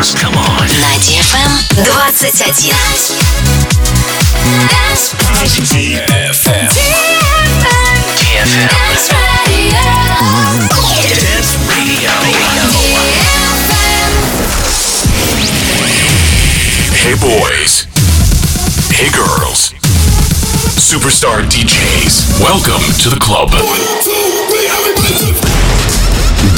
Dance. Come on. На DFM 21. Hey boys. Hey girls. Superstar DJs. Welcome to the club.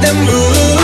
them rules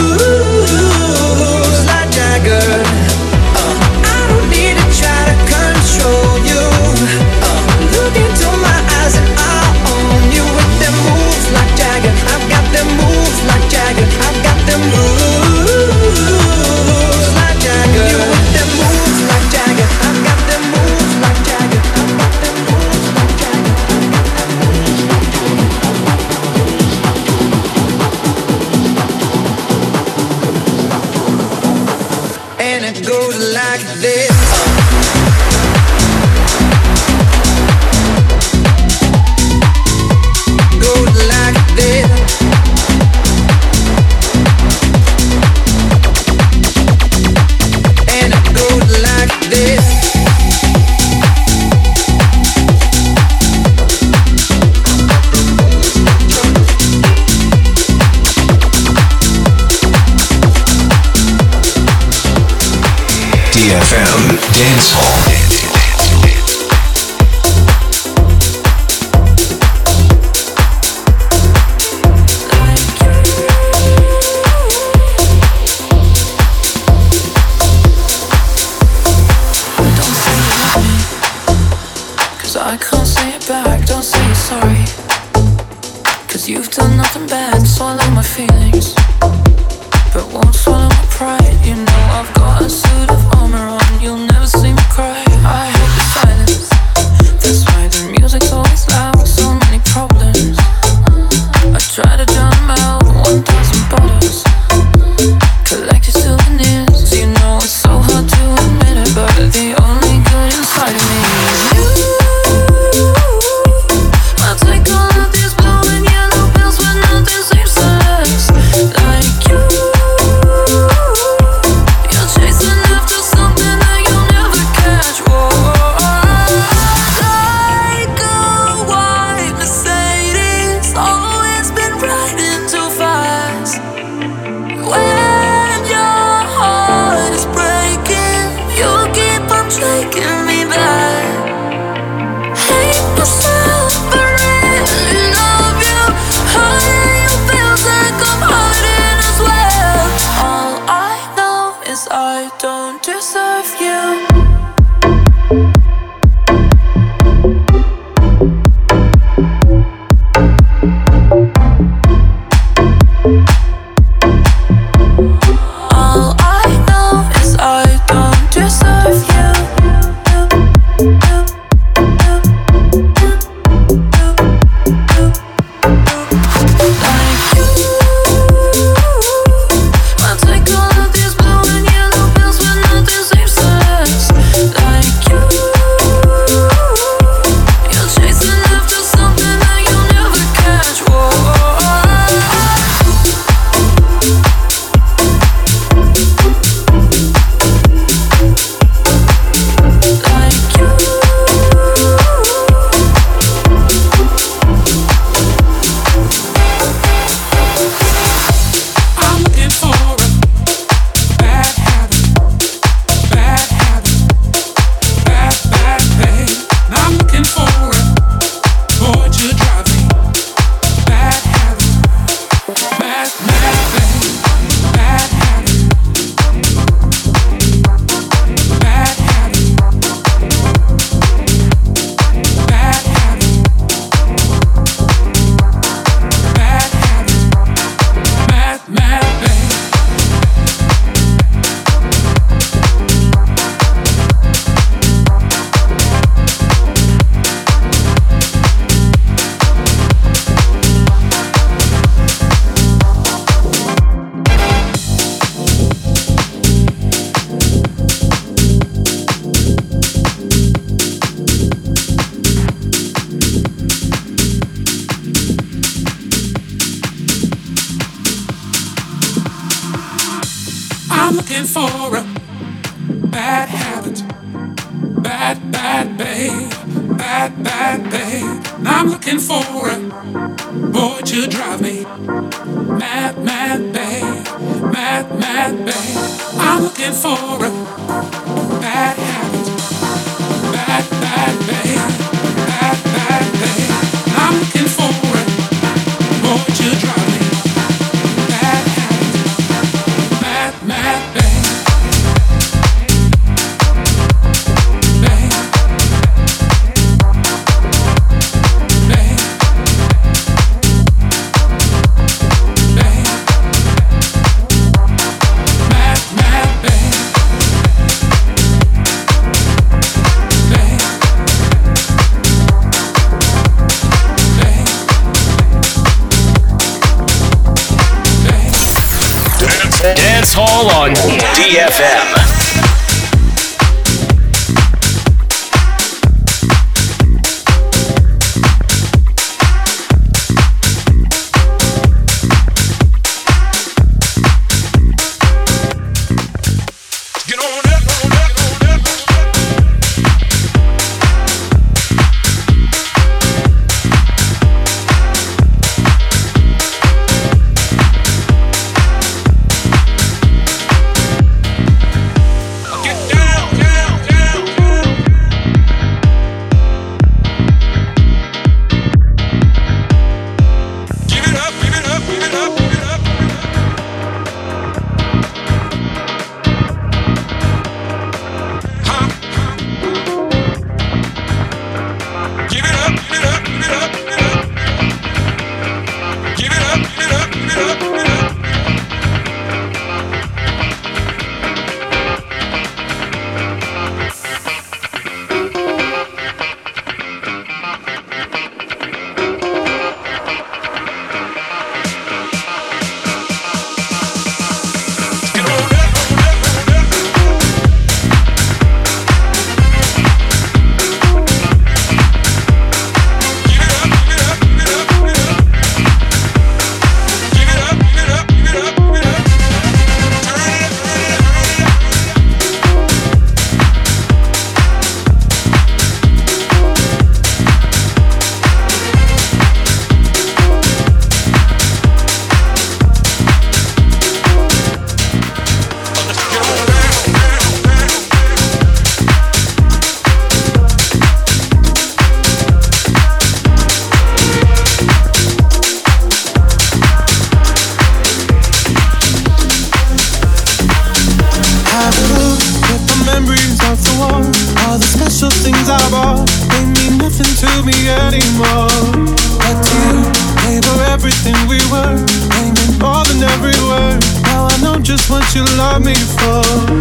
you love me for.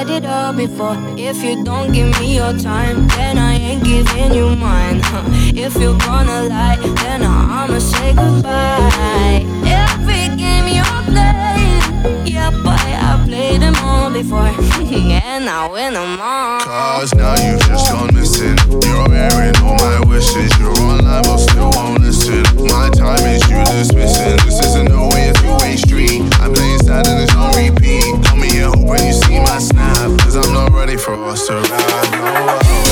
Heard it all before. If you don't give me your time, then I ain't giving you mine. Huh. If you're gonna lie, then I'ma say goodbye. Every game you're playing, yeah, boy, I played them all before, and I win them all. Cause now you've just gone missing. You're wearing all my wishes. You're online but still won't listen. My time is you dismissing. This isn't no way, a two-way street. I'm playing sad and it's on repeat. For us to ride. No,